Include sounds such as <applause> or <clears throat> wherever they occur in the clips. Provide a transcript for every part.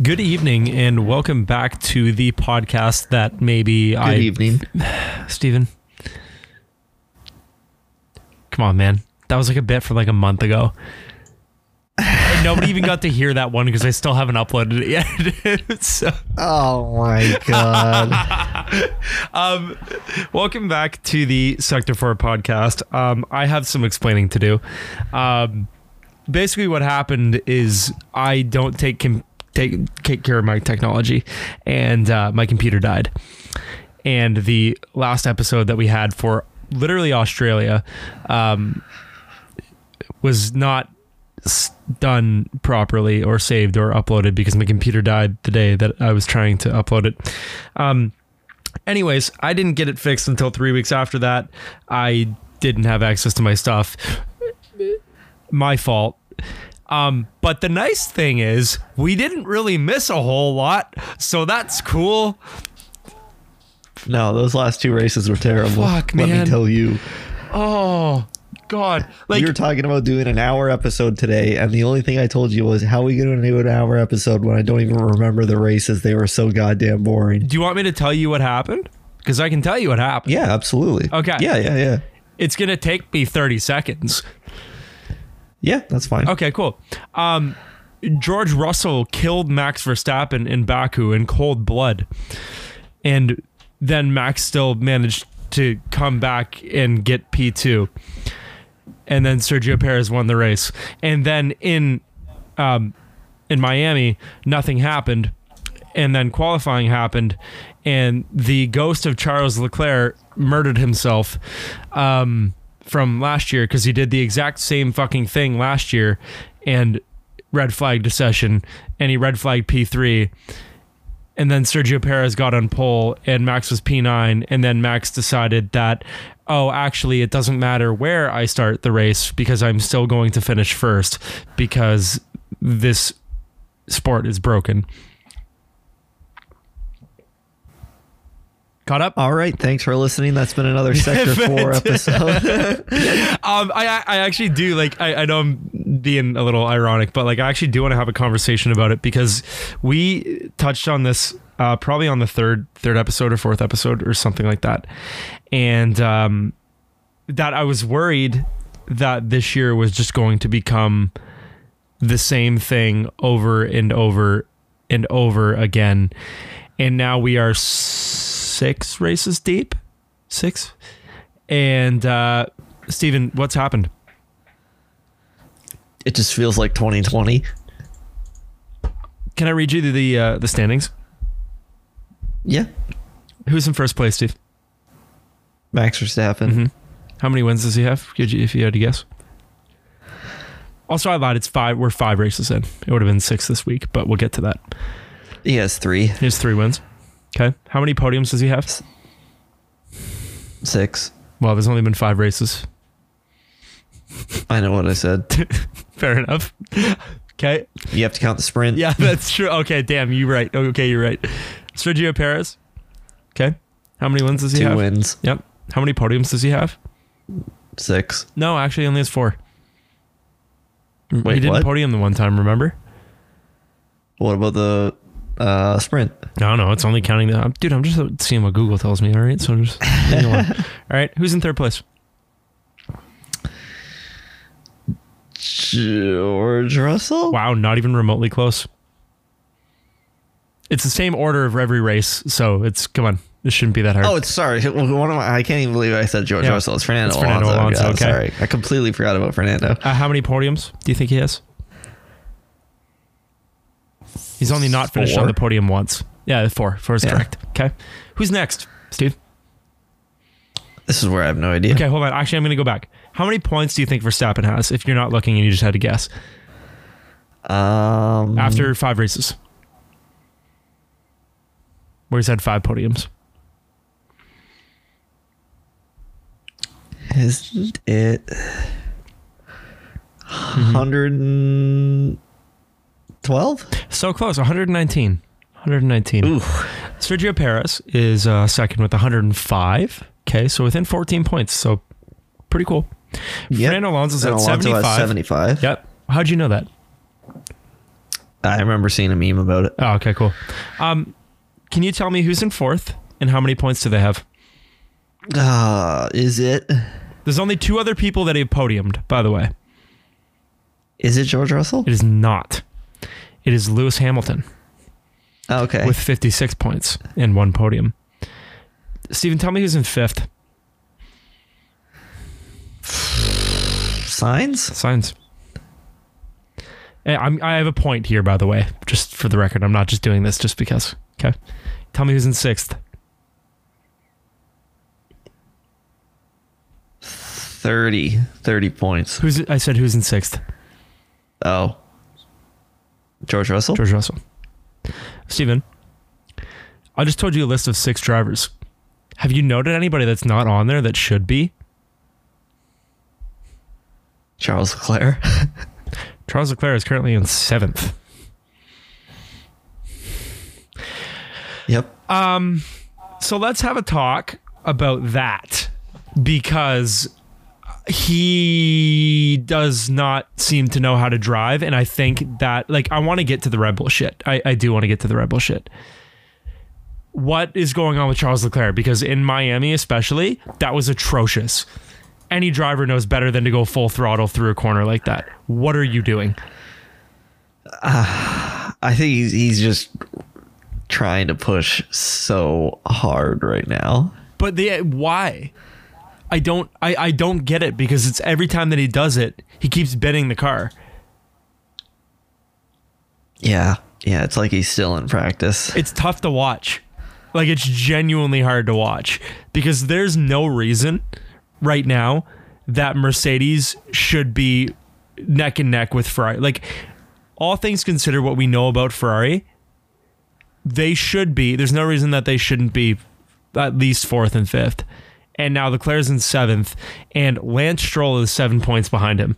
Good evening and welcome back to the podcast that maybe Good I Good evening. <sighs> Steven. Come on, man. That was like a bit from like a month ago. And nobody even got to hear that one because I still haven't uploaded it yet. <laughs> so, Oh my god. <laughs> um, welcome back to the Sector 4 podcast. Um, I have some explaining to do. Um, basically, what happened is I don't take com- take take care of my technology, and uh, my computer died. And the last episode that we had for literally Australia um, was not done properly or saved or uploaded because my computer died the day that I was trying to upload it. Um, anyways, I didn't get it fixed until three weeks after that. I didn't have access to my stuff. My fault. Um, but the nice thing is, we didn't really miss a whole lot, so that's cool. No, those last two races were terrible. Fuck, Let me tell you. Oh God! Like we were talking about doing an hour episode today, and the only thing I told you was, "How are we going to do an hour episode when I don't even remember the races? They were so goddamn boring." Do you want me to tell you what happened? Because I can tell you what happened. Yeah, absolutely. Okay. Yeah, yeah, yeah. It's gonna take me 30 seconds. Yeah, that's fine. Okay, cool. Um, George Russell killed Max Verstappen in Baku in cold blood, and then Max still managed to come back and get P2, and then Sergio Perez won the race, and then in um, in Miami nothing happened, and then qualifying happened, and the ghost of Charles Leclerc murdered himself. Um, from last year because he did the exact same fucking thing last year and red flagged a session and he red flagged P3 and then Sergio Perez got on pole and Max was P9 and then Max decided that oh actually it doesn't matter where I start the race because I'm still going to finish first because this sport is broken. Caught up? All right. Thanks for listening. That's been another Sector <laughs> 4 episode. <laughs> <laughs> Um, I I actually do like I, I know I'm being a little ironic, but like I actually do want to have a conversation about it because we touched on this uh, probably on the third third episode or fourth episode or something like that, and um, that I was worried that this year was just going to become the same thing over and over and over again, and now we are six races deep, six, and uh, Steven, what's happened? it just feels like 2020. Can I read you the uh, the standings? Yeah. Who's in first place, Steve? Max Verstappen. Mhm. How many wins does he have? Could you, if you had to guess. Also, I lied. It's five. We're five races in. It would have been six this week, but we'll get to that. He has three, He has three wins. Okay. How many podiums does he have? six. Well, there's only been five races. I know what I said. <laughs> Fair enough. Okay. You have to count the sprint. Yeah, <laughs> that's true. Okay, damn, you're right. Okay, you're right. Sergio Perez. Okay. How many wins does he Two have? wins. Yep. How many podiums does he have? Six. No, actually, he only has four. Wait, he didn't what? podium the one time, remember? What about the uh, sprint? No, no, it's only counting the. Dude, I'm just seeing what Google tells me. All right, so I'm just. <laughs> all right, who's in third place? George Russell? Wow, not even remotely close. It's the same order of every race, so it's come on. This shouldn't be that hard. Oh, it's sorry. One of my, I can't even believe I said George Yeah. Russell. It's Fernando, It's Fernando Alonso. Alonso, God, okay. Sorry, I completely forgot about Fernando. Uh, how many podiums do you think he has? He's only not finished on the podium once. Yeah, four. Four is Yeah. correct. Okay. Who's next, Steve? This is where I have no idea. Okay, hold on. Actually, I'm going to go back. How many points do you think Verstappen has if you're not looking and you just had to guess Um, after five races? Where he's had five podiums. isn't it Mm-hmm. hundred twelve? So close, 119. 119. Ooh, Sergio Perez is uh, second with 105. Okay, so within 14 points. So pretty cool. Yep. Fernando Alonso's at Alonso 75. Seventy-five. Yep. How'd you know that? I remember seeing a meme about it. Oh, okay, cool. Um, can you tell me who's in fourth and how many points do they have? Uh, is it? There's only two other people that have podiumed, by the way. Is it George Russell? It is not. It is Lewis Hamilton Oh, okay. with 56 points and one podium. Steven, tell me who's in fifth. Sainz? Sainz. Eh, I'm, I have a point here, by the way, just for the record. I'm not just doing this just because. Okay. Tell me who's in sixth. 30. 30 points. Who's I said who's in sixth? Oh. George Russell? George Russell. Steven, I just told you a list of six drivers. Have you noted anybody that's not on there that should be? Charles Leclerc. <laughs> Charles Leclerc is currently in seventh. yep. Um, So let's have a talk about that because he does not seem to know how to drive. And I think that, like, I want to get to the Red Bull shit. I, I do want to get to the Red Bull shit. What is going on with Charles Leclerc? Because in Miami, especially, that was atrocious. Any driver knows better than to go full throttle through a corner like that. What are you doing? <sighs> I think he's, he's just trying to push so hard right now. But the why? I don't I, I don't get it because it's every time that he does it, he keeps bending the car. Yeah. Yeah. It's like he's still in practice. It's tough to watch. Like it's genuinely hard to watch because there's no reason right now that Mercedes should be neck and neck with Ferrari. Like all things considered what we know about Ferrari, they should be. There's no reason that they shouldn't be at least fourth and fifth. And now Leclerc's in seventh, and Lance Stroll is seven points behind him.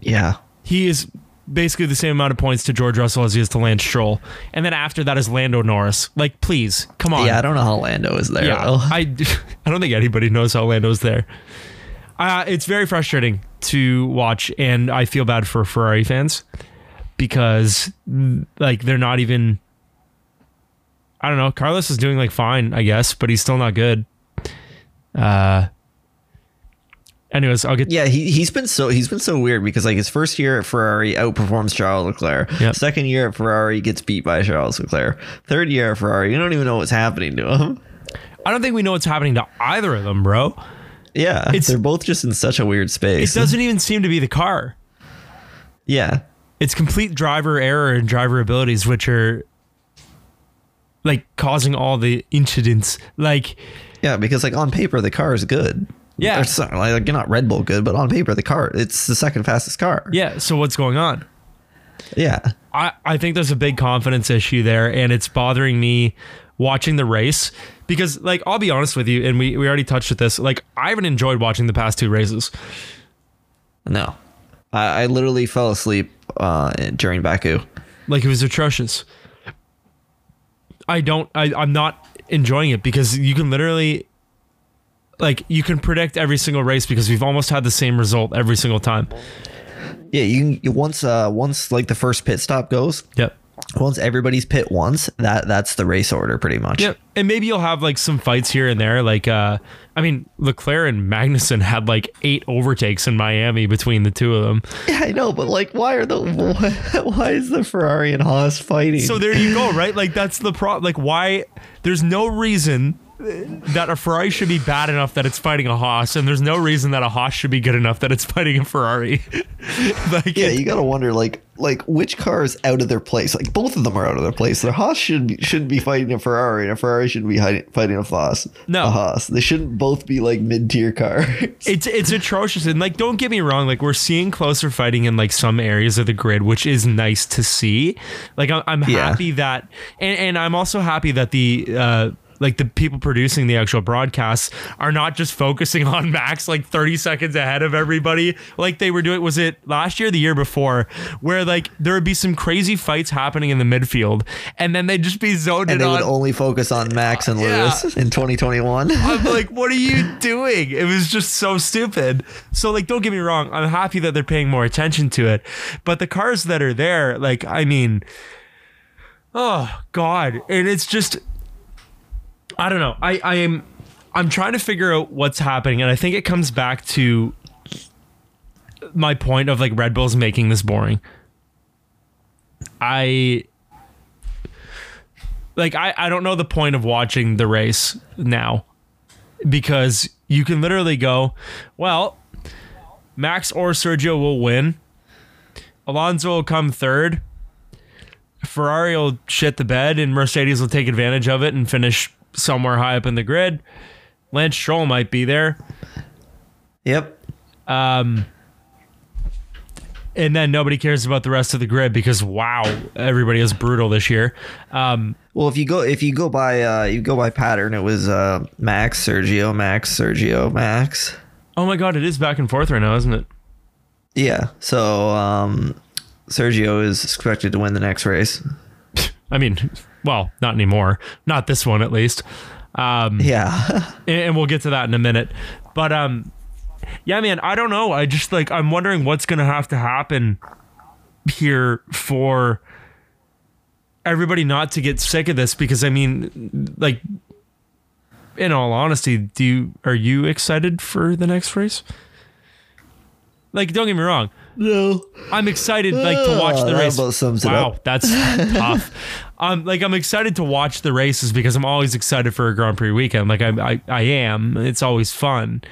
Yeah. He is basically the same amount of points to George Russell as he is to Lance Stroll. And then after that is Lando Norris. Like, please, come on. Yeah. I don't know how Lando is there. Yeah, though. I, <laughs> I don't think anybody knows how Lando's there. Uh, it's very frustrating to watch, and I feel bad for Ferrari fans because, like, they're not even. I don't know. Carlos is doing like fine, I guess, but he's still not good. Uh. Anyways, I'll get. Yeah, he he's been so he's been so weird because like his first year at Ferrari outperforms Charles Leclerc. Yep. Second year at Ferrari gets beat by Charles Leclerc. Third year at Ferrari, you don't even know what's happening to him. I don't think we know what's happening to either of them, bro. Yeah, It's- they're both just in such a weird space. It doesn't even seem to be the car. Yeah, It's complete driver error and driver abilities, which are like causing all the incidents. Like, yeah, because like on paper the car is good. Yeah. Or sorry, like you're not Red Bull good, but on paper the car it's the second fastest car. yeah. So what's going on? yeah, I, I think there's a big confidence issue there, and it's bothering me watching the race because, like, I'll be honest with you, and we, we already touched with this. Like, I haven't enjoyed watching the past two races. no, I, I literally fell asleep uh, during Baku. Like, it was atrocious. I don't, I, I'm not enjoying it because you can literally, like, you can predict every single race because we've almost had the same result every single time. Yeah, you can you, once uh once like the first pit stop goes, Yep. Once everybody's pit once, that that's the race order pretty much. Yeah, And maybe you'll have like some fights here and there. Like, uh, I mean, Leclerc and Magnussen <laughs> had like eight overtakes in Miami between the two of them. Yeah, I know, but like, why are the why, <laughs> why is the Ferrari and Haas fighting? So there you go, right? Like, that's the problem. Like, why? There's no reason that a Ferrari should be bad enough that it's fighting a Haas, and there's no reason that a Haas should be good enough that it's fighting a Ferrari. <laughs> like, yeah, you gotta wonder like like which car is out of their place. Like both of them are out of their place. Their Haas should be, shouldn't be fighting a Ferrari, and a Ferrari shouldn't be hiding, fighting a Haas. No. a Haas. They shouldn't both be like mid tier cars. <laughs> it's it's atrocious and like don't get me wrong like we're seeing closer fighting in like some areas of the grid which is nice to see like i'm, I'm Yeah. happy that and, and i'm also happy that the uh like the people producing the actual broadcasts are not just focusing <laughs> on Max like 30 seconds ahead of everybody like they were doing was it last year or the year before where like there would be some crazy fights happening in the midfield and then they'd just be zoned And in they would only focus on Max and Yeah. Lewis in 2021. I'm <laughs> like, what are you doing? It was just so stupid. So, like, don't get me wrong. I'm happy that they're paying more attention to it. But the cars that are there, like, I mean, oh, God. And it's just, I don't know. I, I am, I'm trying to figure out what's happening. And I think it comes back to my point of like Red Bull's making this boring. I like I, I don't know the point of watching the race now because you can literally go, well, Max or Sergio will win. Alonso will come third. Ferrari will shit the bed and Mercedes will take advantage of it and finish somewhere high up in the grid. Lance Stroll might be there. yep. Um, and then nobody cares about the rest of the grid because wow, everybody is brutal this year. Um, Well, if you go if you go by uh, you go by pattern, it was uh, Max, Sergio, Max, Sergio, Max. oh my god, it is back and forth right now, isn't it? Yeah. So um, Sergio is expected to win the next race. <laughs> I mean, well, not anymore. Not this one, at least. Um, Yeah. <laughs> and, and we'll get to that in a minute. But um, yeah, man, I don't know. I just like I'm wondering what's gonna have to happen here for everybody not to get sick of this because I mean, like, in all honesty, do you are you excited for the next race? Like, don't get me wrong. no. I'm excited like to watch the that race. about sums it wow, that's <laughs> tough. Um, like I'm excited to watch the races because I'm always excited for a Grand Prix weekend. Like I, I, I am. It's always fun,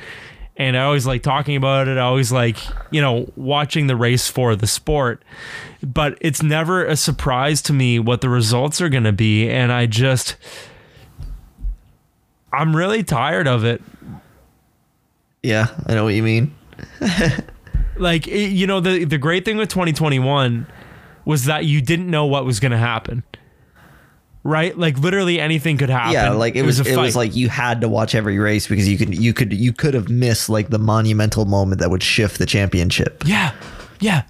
and I always like talking about it. I always like you know watching the race for the sport. But it's never a surprise to me what the results are going to be, and I just, I'm really tired of it. Yeah, I know what you mean. <laughs> like you know the the great thing with 2021 was that you didn't know what was going to happen right? Like literally anything could happen. Yeah, like it, was, a it was like you had to watch every race because you could you could you could have missed like the monumental moment that would shift the championship. yeah yeah.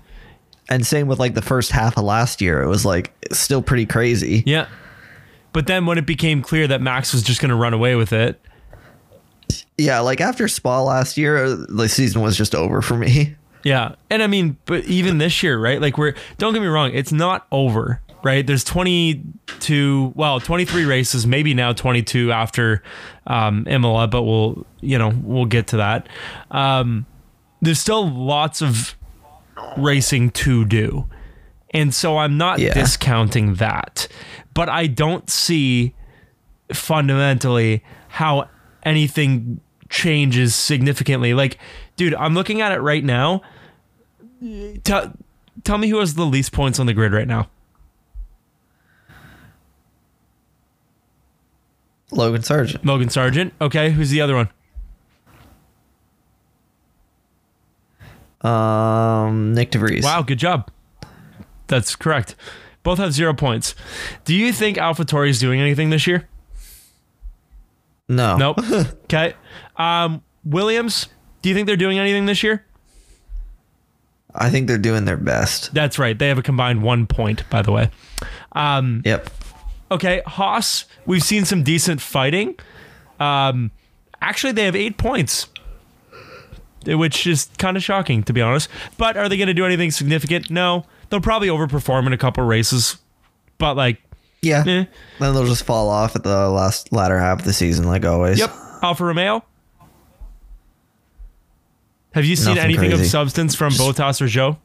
And same with like the first half of last year, it was like still pretty crazy. yeah. But then when it became clear that max was just going to run away with it. Yeah, like after Spa last year, the season was just over for me. yeah. And i mean but even this year right? Like we're don't get me wrong it's not over right there's 22 well 23 races maybe now 22 after um imola but we'll you know we'll get to that um there's still lots of racing to do. And so I'm not Yeah. discounting that. But I don't see fundamentally how anything changes significantly. Like, dude, I'm looking at it right now. Tell, tell me who has the least points on the grid right now. Logan Sargent. Logan Sargent. Okay, who's the other one? Um, Nyck de Vries. Wow, good job. That's correct. Both have zero points. Do you think AlphaTauri is doing anything this year? No. Nope. <laughs> okay. Um, Williams, do you think they're doing anything this year? I think they're doing their best. That's right. They have a combined one point, by the way. Um, Yep. Okay. Haas, we've seen some decent fighting. Um, actually, they have eight points, which is kind of shocking, to be honest. But are they going to do anything significant? No. They'll probably overperform in a couple races. But, like, Yeah. eh. Then they'll just fall off at the last latter half of the season, like always. Yep. Alfa Romeo. Have you seen Nothing anything of substance from Bottas or Zhou?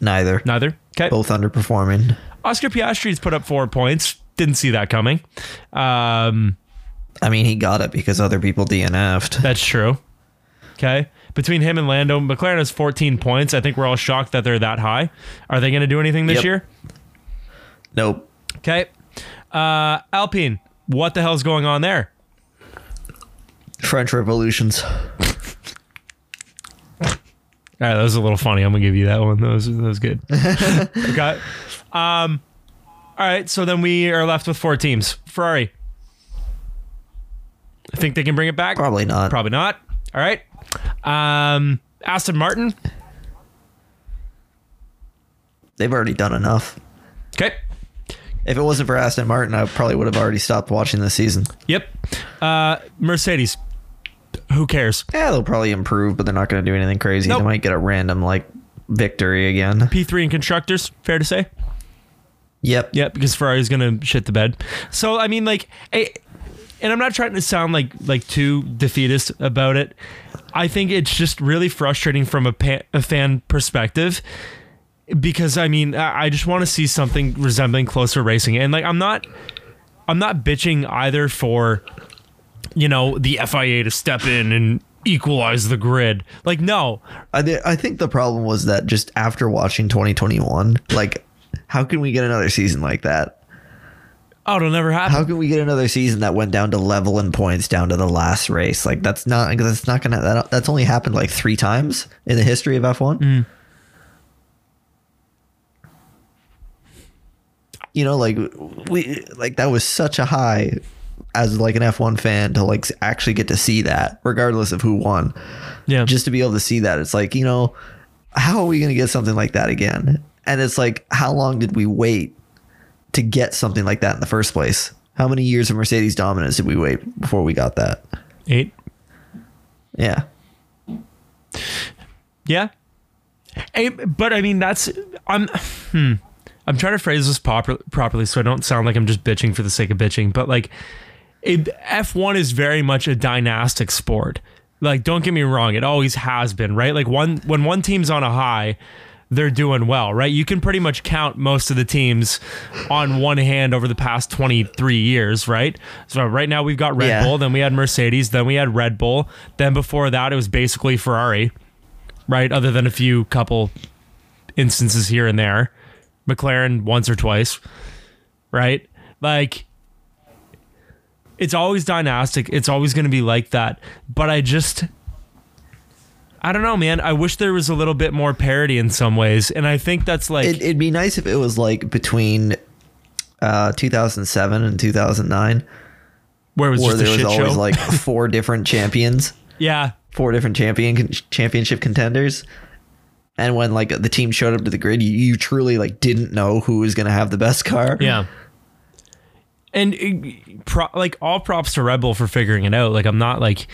Neither. Neither. Okay. Both underperforming. Oscar Piastri's put up four points. Didn't see that coming. Um, I mean, he got it because other people DNF'd. that's true. Okay. Between him and Lando, McLaren has 14 points. I think we're all shocked that they're that high. Are they going to do anything this Yep. year? Nope. Okay. Uh, Alpine, what the hell's going on there? French revolutions. All right, that was a little funny. I'm gonna give you that one. That was that was good. <laughs> okay. Um. All right. So then we are left with four teams. Ferrari. I think they can bring it back? Probably not. Probably not. All right. Um, Aston Martin. They've already done enough. Okay. If it wasn't for Aston Martin, I probably would have already stopped watching this season. Yep. Uh, Mercedes. Who cares? Yeah, they'll probably improve, but they're not going to do anything crazy. Nope. They might get a random like victory again. P3 and constructors. Fair to say. Yep. Yep. because Ferrari's gonna shit the bed. So I mean, like, eh, and I'm not trying to sound like like too defeatist about it. I think it's just really frustrating from a, pa- a fan perspective because I mean, I I just want to see something resembling closer racing, and like, I'm not, I'm not bitching either for, you know, the FIA to step in and equalize the grid. Like, no, I, thi- I think the problem was that just after watching 2021, like, how can we get another season like that? oh, it'll never happen. How can we get another season that went down to level in points down to the last race? Like that's not that's not gonna that, that's only happened like three times in the history of F1. Mm. You know, like we like that was such a high as like an F1 fan to like actually get to see that, regardless of who won. yeah, Just to be able to see that, it's like you know, how are we gonna get something like that again? And it's like, how long did we wait to get something like that in the first place? How many years of Mercedes dominance did we wait before we got that? eight. Yeah. Yeah. Eh, but I mean, that's I'm. Hmm. I'm trying to phrase this proper, properly so I don't sound like I'm just bitching for the sake of bitching. But like, it, F1 is very much a dynastic sport. Like, don't get me wrong, it always has been, right? Like one when one team's on a high, they're doing well, right? You can pretty much count most of the teams on one hand over the past 23 years, right? So right now we've got Red Yeah. Bull, then we had Mercedes, then we had Red Bull, then before that it was basically Ferrari right? Other than a few couple instances here and there. McLaren once or twice, right? Like, it's always dynastic. It's always going to be like that. But I just, I don't know, man. I wish there was a little bit more parity in some ways. And I think that's like, It, it'd be nice if it was like between uh, 2007 and 2009, where it was where just a there was always show. like <laughs> four different champions, yeah. four different champion championship contenders. And when like the team showed up to the grid, you, you truly like didn't know who was going to have the best car. Yeah. And uh, pro- like all props to Red Bull for figuring it out. Like I'm not like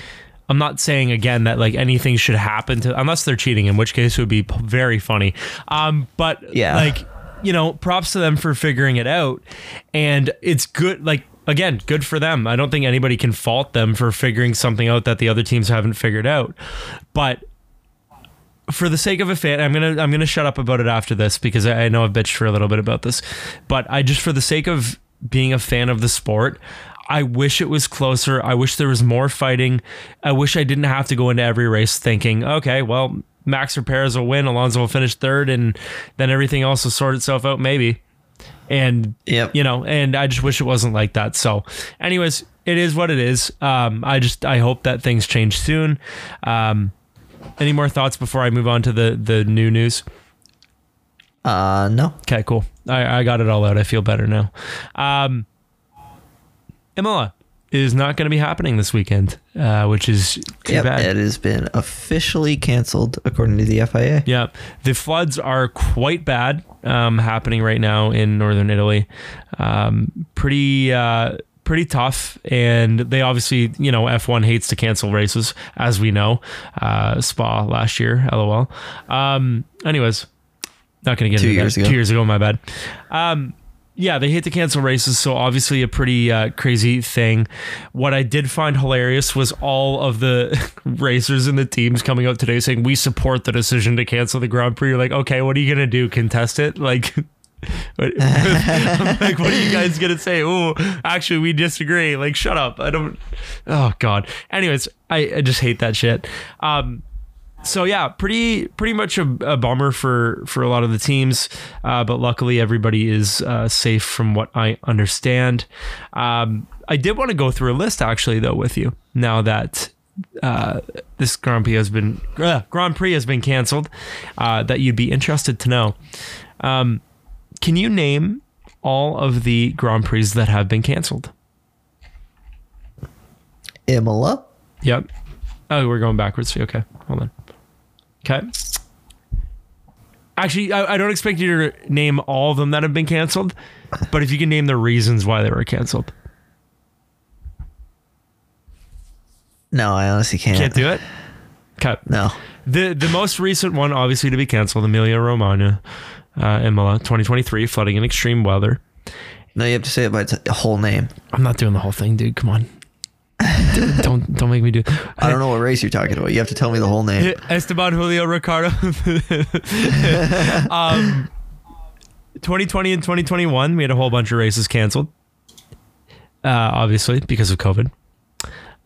I'm not saying again that like anything should happen to unless they're cheating, in which case it would be p- very funny. Um, but Yeah. like you know, props to them for figuring it out, and it's good. Like again, good for them. I don't think anybody can fault them for figuring something out that the other teams haven't figured out. But for the sake of a fan, I'm gonna I'm gonna shut up about it after this because I, I know I've bitched for a little bit about this, but I just for the sake of being a fan of the sport, I wish it was closer. I wish there was more fighting. I wish I didn't have to go into every race thinking, okay, well, Max Perez will win, Alonso will finish third, and then everything else will sort itself out, maybe. And Yep. you know, and I just wish it wasn't like that. So, anyways, it is what it is. Um, I just I hope that things change soon. Um, any more thoughts before I move on to the the new news? Uh, no. Okay, cool. I, I got it all out. I feel better now. Um, Imola is not going to be happening this weekend, uh, which is too Yep. bad. It has been officially canceled according to the FIA. Yeah, the floods are quite bad um, happening right now in northern Italy. Um, pretty. Uh, Pretty tough, and they obviously, you know, F1 hates to cancel races, as we know. Uh, Spa last year, lol. Um, anyways, not going to get Two into years that. ago. Two years ago, my bad. Um, yeah, they hate to cancel races, so obviously a pretty uh, crazy thing. What I did find hilarious was all of the <laughs> racers and the teams coming out today saying we support the decision to cancel the Grand Prix. You're like, okay, what are you gonna do? Contest it? <laughs> Like, what, <laughs> like, what are you guys gonna say? Oh, actually, we disagree. Like, shut up. I don't. Oh God. Anyways, I, I just hate that shit. Um, so yeah, pretty pretty much a, a bummer for for a lot of the teams, uh, but luckily everybody is uh, safe from what I understand. Um, I did want to go through a list actually though with you now that uh, this Grand Prix has been uh, Grand Prix has been canceled. Uh, that you'd be interested to know. Um, can you name all of the Grand Prix that have been canceled? Imola. Yep. Oh, we're going backwards. Okay, hold on. Okay. Actually, I, I don't expect you to name all of them that have been canceled, but if you can name the reasons why they were canceled, No, I honestly can't. can't do it. Okay. No. The the most recent one, obviously, to be canceled, Emilia Romagna, uh, Imola, 2023, flooding and extreme weather. No, you have to say it by its whole name. I'm not doing the whole thing, dude. Come on. <laughs> don't don't make me do. I don't know what race you're talking about. You have to tell me the whole name. <laughs> Esteban Julio Ricardo. <laughs> um, 2020 and 2021, we had a whole bunch of races canceled. Uh, obviously because of COVID.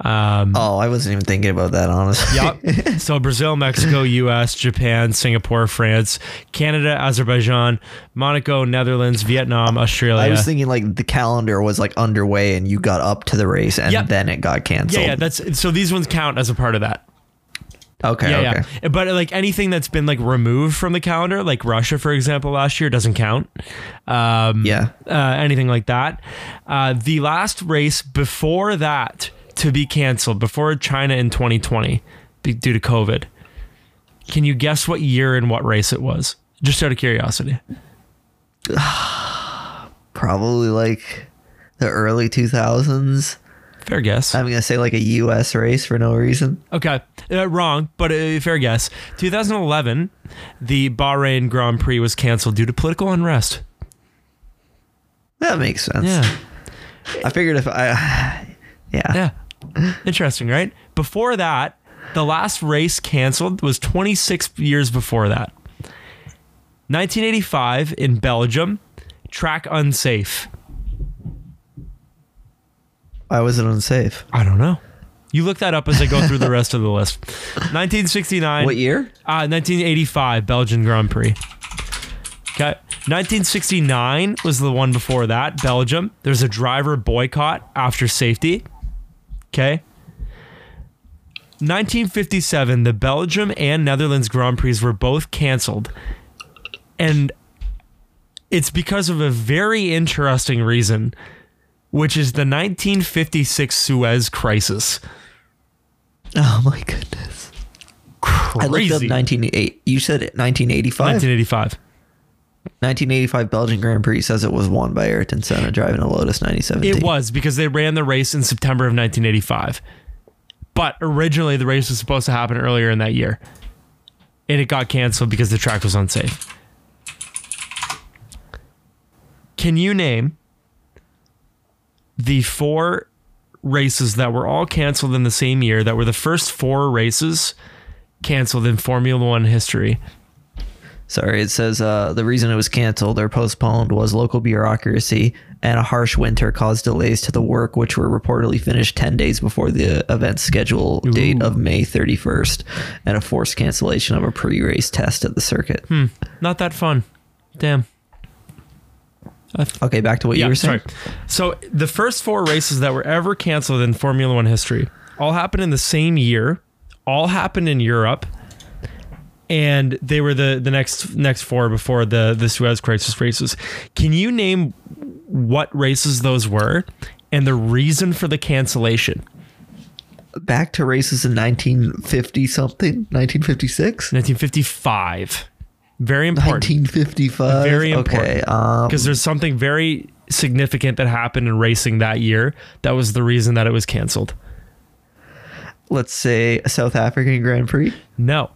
Um, Oh, I wasn't even thinking about that, honestly. Yep. <laughs> so Brazil, Mexico, U.S., Japan, Singapore, France, Canada, Azerbaijan, Monaco, Netherlands, Vietnam, Australia. I was thinking like the calendar was like underway and you got up to the race and Yep. then it got canceled. yeah, yeah. That's so these ones count as a part of that. okay, Yeah, okay. yeah. But like anything that's been like removed from the calendar, like Russia, for example, last year doesn't count. Um, Yeah. uh, anything like that. Uh, the last race before that to be canceled, before China in 2020, due to COVID. Can you guess what year and what race it was? Just out of curiosity. <sighs> Probably like the early 2000s. Fair guess. I'm going to say like a US race for no reason. Okay, uh, wrong, but uh, fair guess. 2011, the Bahrain Grand Prix was canceled due to political unrest. That makes sense. Yeah. I figured if I <sighs> Yeah. Yeah. Interesting, right? Before that, the last race canceled was 26 years before that. 1985 in Belgium, track unsafe. Why was it unsafe? I don't know. You look that up as I go through the rest of the list. 1969. What year? Uh, 1985 Belgian Grand Prix. Okay. 1969 was the one before that, Belgium. There's a driver boycott after safety. Okay. 1957, the Belgium and Netherlands Grand Prix were both canceled. And it's because of a very interesting reason, which is the 1956 Suez Crisis. Oh my goodness. I looked up Crazy. 1988. You said it 1985? 1985. 1985 Belgian Grand Prix says it was won by Ayrton Senna driving a Lotus 97. It was because they ran the race in September of 1985. But originally, the race was supposed to happen earlier in that year. And it got canceled because the track was unsafe. Can you name the four races that were all canceled in the same year that were the first four races canceled in Formula One history? Sorry, it says uh, the reason it was canceled or postponed was local bureaucracy and a harsh winter caused delays to the work, which were reportedly finished 10 days before the event's schedule date of May 31st, and a forced cancellation of a pre race test at the circuit. Not that fun. Damn. Okay, back to what you were saying. Sorry. So the first four races that were ever canceled in Formula One history all happened in the same year, all happened in Europe, and they were the the next next four before the the Suez Crisis races. Can you name what races those were and the reason for the cancellation? Back to races in 1950 something, 1956? 1955. Very important. 1955. Very Okay. important. Um, Because there's something very significant that happened in racing that year that was the reason that it was canceled. let's say a South African Grand Prix. No.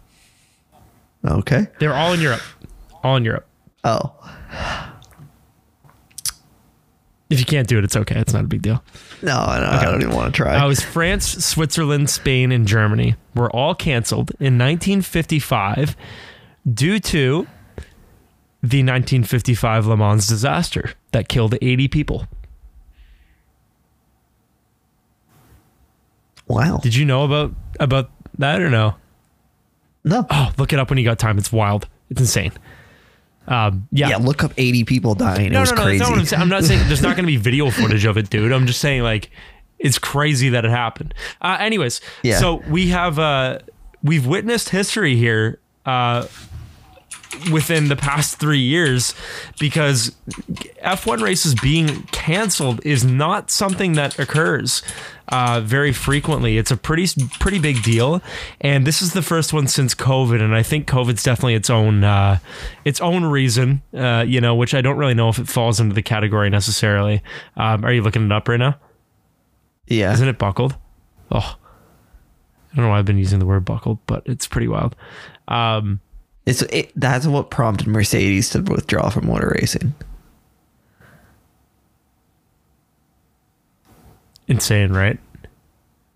Okay. They're all in Europe. All in Europe. Oh, If you can't do it, it's okay. It's not a big deal. no, I don't, I don't even want to try. Uh, it was France, Switzerland, Spain, and Germany were all canceled in 1955 due to the 1955 Le Mans disaster that killed 80 people. wow. Did you know about about that or no? No. Oh, look it up when you got time. It's wild. It's insane. Um, yeah. Yeah, look up 80 people dying. it no, was no, no. crazy. That's not what I'm saying. I'm not saying there's not going to be video footage of it, dude. I'm just saying like it's crazy that it happened. Uh, anyways, Yeah. so we have uh, we've witnessed history here uh, within the past three years because F1 races being canceled is not something that occurs uh, very frequently. It's a pretty pretty big deal, and this is the first one since COVID. And I think COVID's definitely its own uh, its own reason, uh, you know, which I don't really know if it falls into the category necessarily. Um, are you looking it up right now? Yeah. Isn't it buckled? Oh, I don't know why I've been using the word buckled, but it's pretty wild. Um, It's it, that's what prompted Mercedes to withdraw from motor racing. insane, right?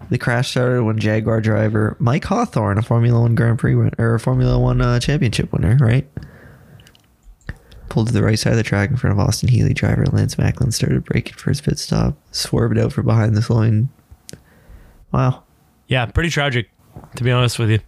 The crash started when Jaguar driver Mike Hawthorn, a Formula One Grand Prix win- or a Formula One uh, championship winner, right? Pulled to the right side of the track in front of Austin Healey driver Lance Macklin started braking for his pit stop, swerved out from behind the slowing. Wow. Yeah, pretty tragic, to be honest with you.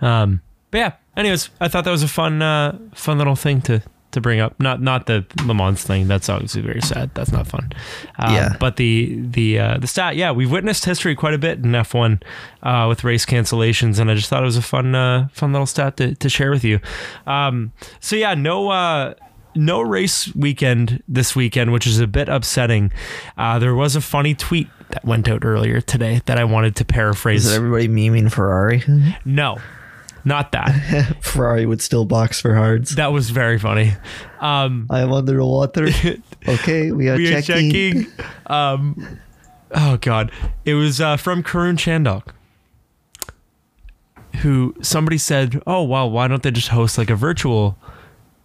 Um, but yeah, anyways, I thought that was a fun, uh, fun little thing to to bring up. Not not the Le Mans thing. That's obviously very sad. That's not fun. Um, Yeah. But the the uh, the stat. Yeah, we've witnessed history quite a bit in F1 uh, with race cancellations, and I just thought it was a fun uh, fun little stat to, to share with you. Um, so yeah, no. Uh, no race weekend this weekend, which is a bit upsetting. Uh, there was a funny tweet that went out earlier today that I wanted to paraphrase. Is everybody memeing Ferrari? No, not that. <laughs> Ferrari would still box for hards. That was very funny. Um, I am underwater. <laughs> Okay, we are we are checking. checking. Um, oh God, it was uh, from Karun Chandhok, who somebody said, "Oh wow, why don't they just host like a virtual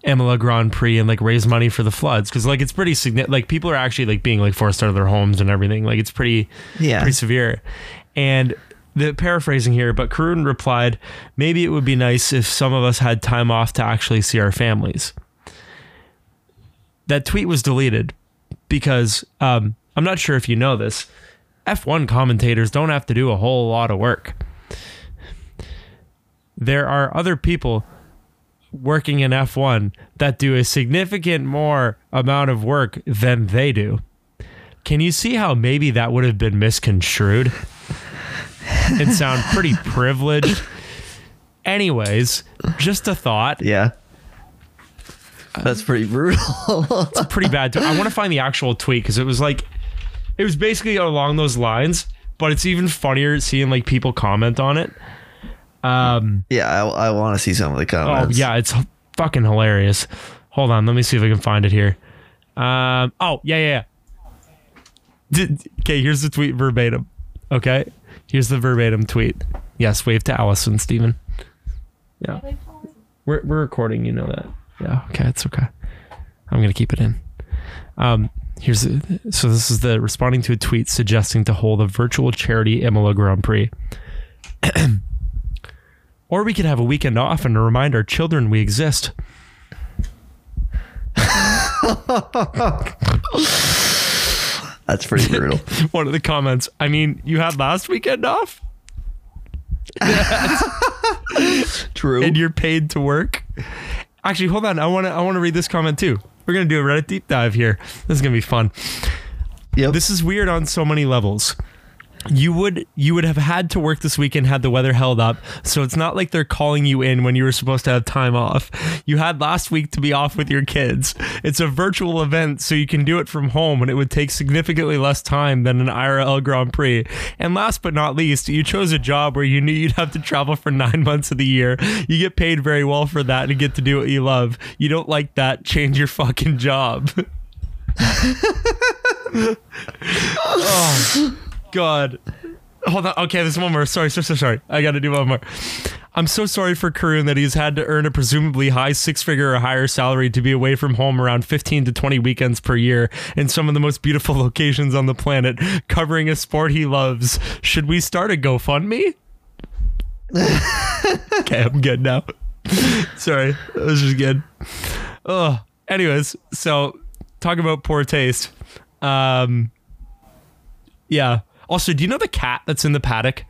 Imola Grand Prix and like raise money for the floods? Because like it's pretty significant. Like people are actually like being like forced out of their homes and everything. Like it's pretty, Yeah. pretty severe." And the paraphrasing here, but Karun replied, "Maybe it would be nice if some of us had time off to actually see our families." that tweet was deleted because um, I'm not sure if you know this. F1 commentators don't have to do a whole lot of work. There are other people working in F1 that do a significant more amount of work than they do. Can you see how maybe that would have been misconstrued and sound pretty privileged? Anyways, just a thought. Yeah. That's pretty brutal. It's a pretty bad. I want to find the actual tweet because it was like, it was basically along those lines, but it's even funnier seeing like people comment on it. Um, yeah, I, I want to see some of the comments. oh comments. yeah, it's fucking hilarious. Hold on, let me see if I can find it here. Um, oh yeah, yeah. yeah. Did, okay, here's the tweet verbatim. Okay, here's the verbatim tweet. Yes, wave to Allison, Steven. Yeah, we're we're recording. You know that. Yeah. Okay, it's okay. I'm gonna keep it in. Um, here's so this is the responding to a tweet suggesting to hold a virtual charity Imola Grand Prix. <clears throat> or we could have a weekend off and remind our children we exist. <laughs> That's pretty <laughs> brutal. One of the comments. I mean, you had last weekend off <laughs> True. and you're paid to work. Actually, hold on. I want to I want to read this comment too. We're going to do a Reddit deep dive here. This is going to be fun. yep. This is weird on so many levels. You would you would have had to work this weekend had the weather held up. So it's not like they're calling you in when you were supposed to have time off. You had last week to be off with your kids. It's a virtual event, so you can do it from home and it would take significantly less time than an IRL Grand Prix. And last but not least, you chose a job where you knew you'd have to travel for 9 months of the year. You get paid very well for that and get to do what you love. You don't like that, change your fucking job. <laughs> <laughs> <laughs> oh. God. Hold on. Okay, there's one more. Sorry, sorry, sorry, sorry. I got to do one more. I'm so sorry for Karun that he's had to earn a presumably high six figure or higher salary to be away from home around 15 to 20 weekends per year in some of the most beautiful <laughs> locations on the planet, covering a sport he loves. Should we start a GoFundMe? <laughs> okay, I'm good now. sorry, that was just good. Oh, anyways, so talk about poor taste. Um, yeah. Also, do you know the cat that's in the paddock?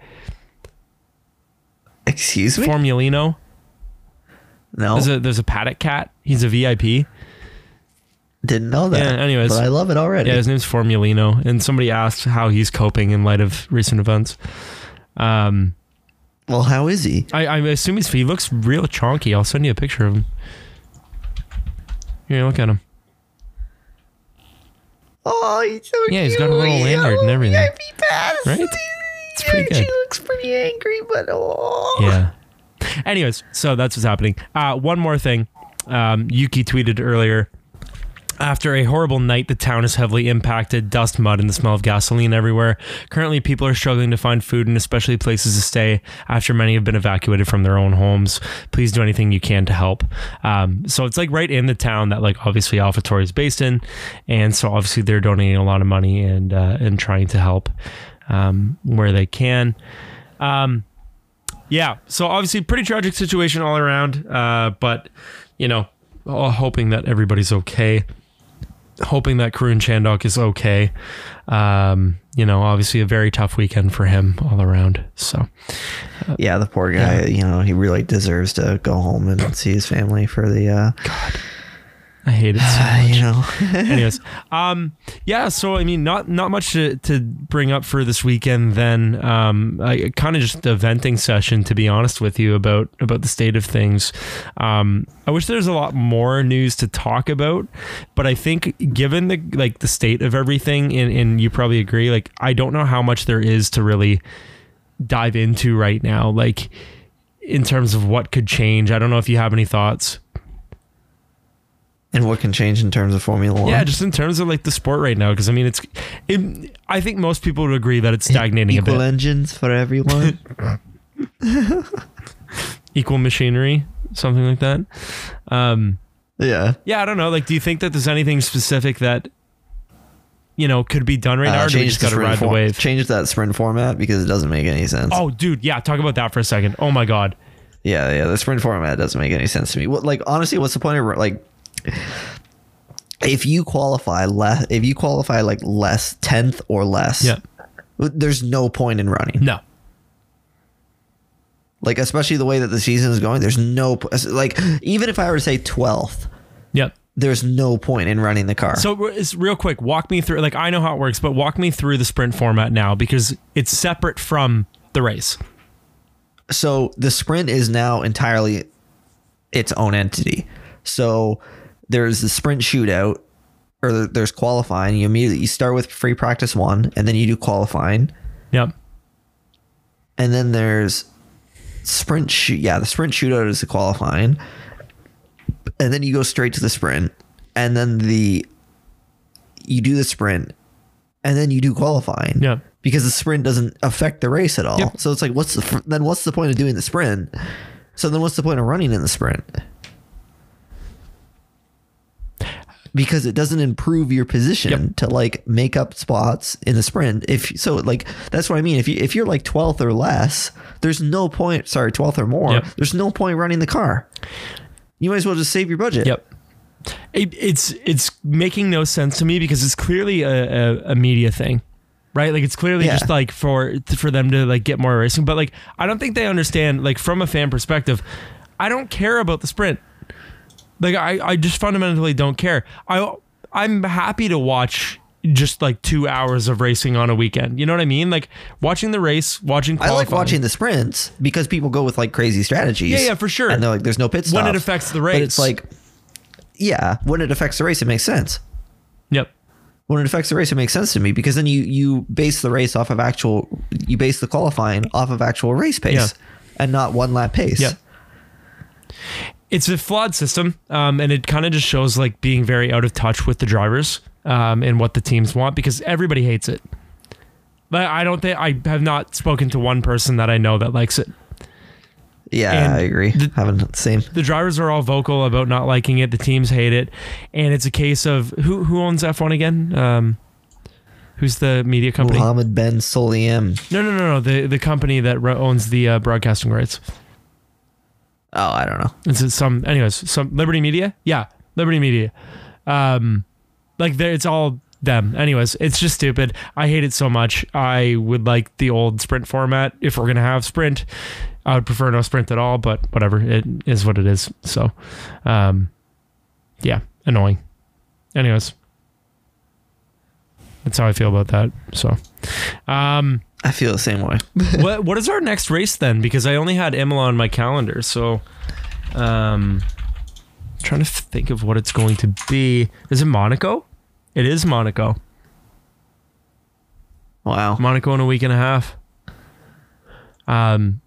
Excuse me? Formulino. no. There's a there's a paddock cat. He's a VIP. Didn't know that. Yeah, anyways. But I love it already. Yeah, his name's Formulino. And somebody asked how he's coping in light of recent events. Um, Well, how is he? I, I assume he's he looks real chonky. I'll send you a picture of him. Here, look at him. Oh, he's so Yeah, he's cute. got a little lanyard and Oh, everything. Pass. Right? It's pretty good. She looks pretty angry, but oh. Yeah. Anyways, so that's what's happening. Uh, one more thing. Um, Yuki tweeted earlier. After a horrible night, the town is heavily impacted. Dust, mud, and the smell of gasoline everywhere. Currently, people are struggling to find food and especially places to stay after many have been evacuated from their own homes. Please do anything you can to help. Um, so it's like right in the town that, like, obviously AlphaTauri is based in, and so obviously they're donating a lot of money and uh, and trying to help um, where they can. Um, yeah, so obviously pretty tragic situation all around, uh, but you know, hoping that everybody's okay, hoping that Karun Chandhok is okay. Um, you know, obviously a very tough weekend for him all around. So Yeah, the poor guy. You know, he really deserves to go home and see his family for the. uh I hate it so <sighs> much. You know, <laughs> Anyways, um, yeah. So I mean, not not much to, to bring up for this weekend. Then, um, I kind of just a venting session, to be honest with you about about the state of things. Um, I wish there's a lot more news to talk about, but I think given the like the state of everything, and, and you probably agree, like I don't know how much there is to really dive into right now, like in terms of what could change. I don't know if you have any thoughts. And what can change in terms of Formula One? Yeah, just in terms of like the sport right now, because I mean, it's. It, I think most people would agree that it's stagnating a Equal bit. engines for everyone. <laughs> <laughs> Equal machinery, something like that. Um, yeah. yeah, I don't know. Like, do you think that there's anything specific that you know could be done right now, Uh, or do we just got to sprint ride the wave? Change that sprint format because it doesn't make any sense. Oh, dude, yeah. Talk about that for a second. Oh my god. Yeah, yeah, the sprint format doesn't make any sense to me. What, like, honestly, what's the point of like, if you qualify less, if you qualify like less tenth or less, Yeah. there's no point in running. No. Like, especially the way that the season is going, there's no like, even if I were to say twelfth, Yep. there's no point in running the car. So it's real quick. Walk me through. Like, I know how it works, but walk me through the sprint format now because it's separate from the race. so the sprint is now entirely its own entity. So there's the sprint shootout, or there's qualifying. You immediately you start with free practice one, and then you do qualifying, Yep. and then there's sprint shoot. Yeah, the sprint shootout is the qualifying, and then you go straight to the sprint, and then the you do the sprint, and then you do qualifying. Yep. because the sprint doesn't affect the race at all. Yep. So it's like, what's the then? What's the point of doing the sprint? So then, what's the point of running in the sprint? Because it doesn't improve your position Yep. to like make up spots in the sprint. If so, like that's what I mean. If you if you're like twelfth or less, there's no point. Sorry, twelfth or more. Yep. There's no point running the car. You might as well just save your budget. Yep. It, it's it's making no sense to me because it's clearly a, a, a media thing, right? Like it's clearly Yeah. just like for for them to like get more racing, but like I don't think they understand. Like from a fan perspective, I don't care about the sprint. Like I I just fundamentally don't care. I I'm happy to watch just like two hours of racing on a weekend. You know what I mean? Like watching the race, watching. I like watching the sprints because people go with like crazy strategies. Yeah, yeah, for sure. And they're like, there's no pit When it affects the But race. it's like, yeah, when it affects the race, it makes sense. Yep. When it affects the race, it makes sense to me because then you you base the race off of actual, you base the qualifying off of actual race pace Yeah. and not one lap pace. Yep. It's a flawed system, um, and it kind of just shows like being very out of touch with the drivers um, and what the teams want because everybody hates it. But I don't think I have not spoken to one person that I know that likes it. Yeah, And I agree. the- the same. The drivers are all vocal about not liking it. The teams hate it, and it's a case of who who owns F one again. Um, who's the media company? Mohammed Ben Sulayem. No, no, no, no. The the company that owns the uh, broadcasting rights. Oh, I don't know. It's some, anyways, some Liberty Media. Yeah, Liberty Media. Um, like there, it's all them. Anyways, it's just stupid. I hate it so much. I would like the old sprint format if we're gonna have sprint. I would prefer no sprint at all, but whatever. It is what it is. So, um, yeah, annoying. Anyways, that's how I feel about that. So, um, I feel the same way. <laughs> what what is our next race then? Because I only had Imola on my calendar, so um, trying to think of what it's going to be. Is it Monaco? It is Monaco. Wow. Monaco in a week and a half. Um,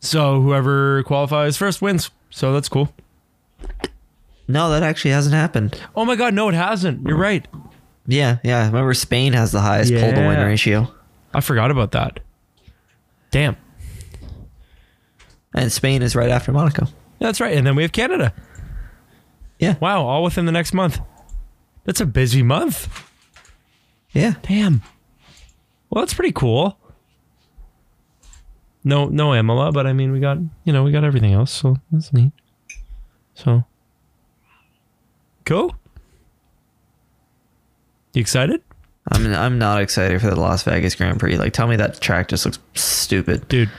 so whoever qualifies first wins. So that's cool. No, that actually hasn't happened. Oh my god, no, it hasn't. You're right. Yeah, yeah. Remember, Spain has the highest pull to win ratio, I forgot about that. Damn. and Spain is right after Monaco. That's right. And then we have Canada. Yeah, Wow, all within the next month. That's a busy month. yeah. Damn. Well, that's pretty cool. No, no Imola, but I mean, we got you know we got everything else, so that's neat. So, cool. You excited, I'm I'm not excited for the Las Vegas Grand Prix. Like, tell me that track just looks stupid. dude?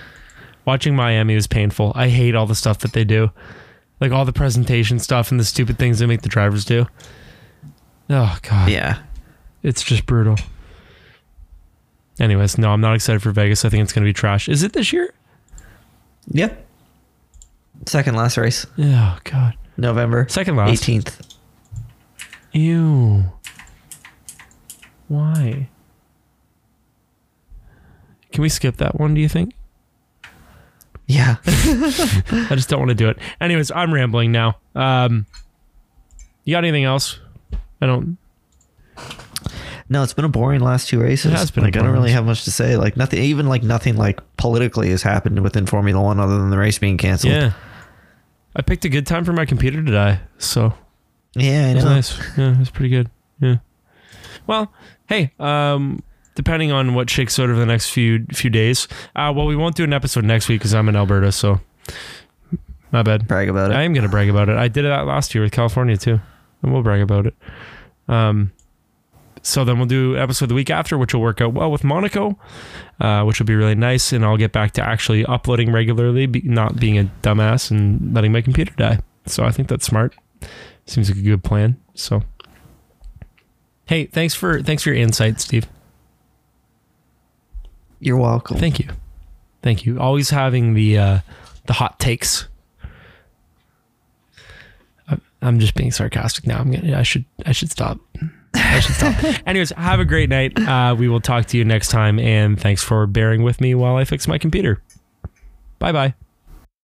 Watching Miami was painful. I hate all the stuff that they do, like all the presentation stuff and the stupid things they make the drivers do. Oh god, Yeah, it's just brutal. Anyways, no, I'm not excited for Vegas. I think it's gonna be trash. Is it this year? yep. Second last race, Oh god. November Second last. eighteenth. Ew. Why? Can we skip that one, do you think? Yeah, <laughs> <laughs> I just don't want to do it. Anyways, I'm rambling now. Um You got anything else? I don't no, it's been a boring last two races. It has been like I don't really have much to say. Like nothing, even like nothing like politically has happened within Formula One other than the race being canceled. Yeah. I picked a good time for my computer to die, so yeah, I it was nice. Yeah, it was pretty good. Yeah. Well, hey, um depending on what shakes out over the next few few days. Uh well we won't do an episode next week because I'm in Alberta, so my bad. Brag about it. I am gonna brag about it. I did that last year with California too, and we'll brag about it. Um, so then we'll do episode the week after, which will work out well with Monaco, uh, which will be really nice, and I'll get back to actually uploading regularly, be, not being a dumbass and letting my computer die. So I think that's smart. Seems like a good plan. So, hey, thanks for thanks for your insight, Steve. You're welcome. Thank you, thank you. Always having the uh, the hot takes. I'm just being sarcastic now. I'm gonna. I should. I should stop. I should stop. <laughs> Anyways, have a great night. Uh, we will talk to you next time, and thanks for bearing with me while I fix my computer. Bye bye.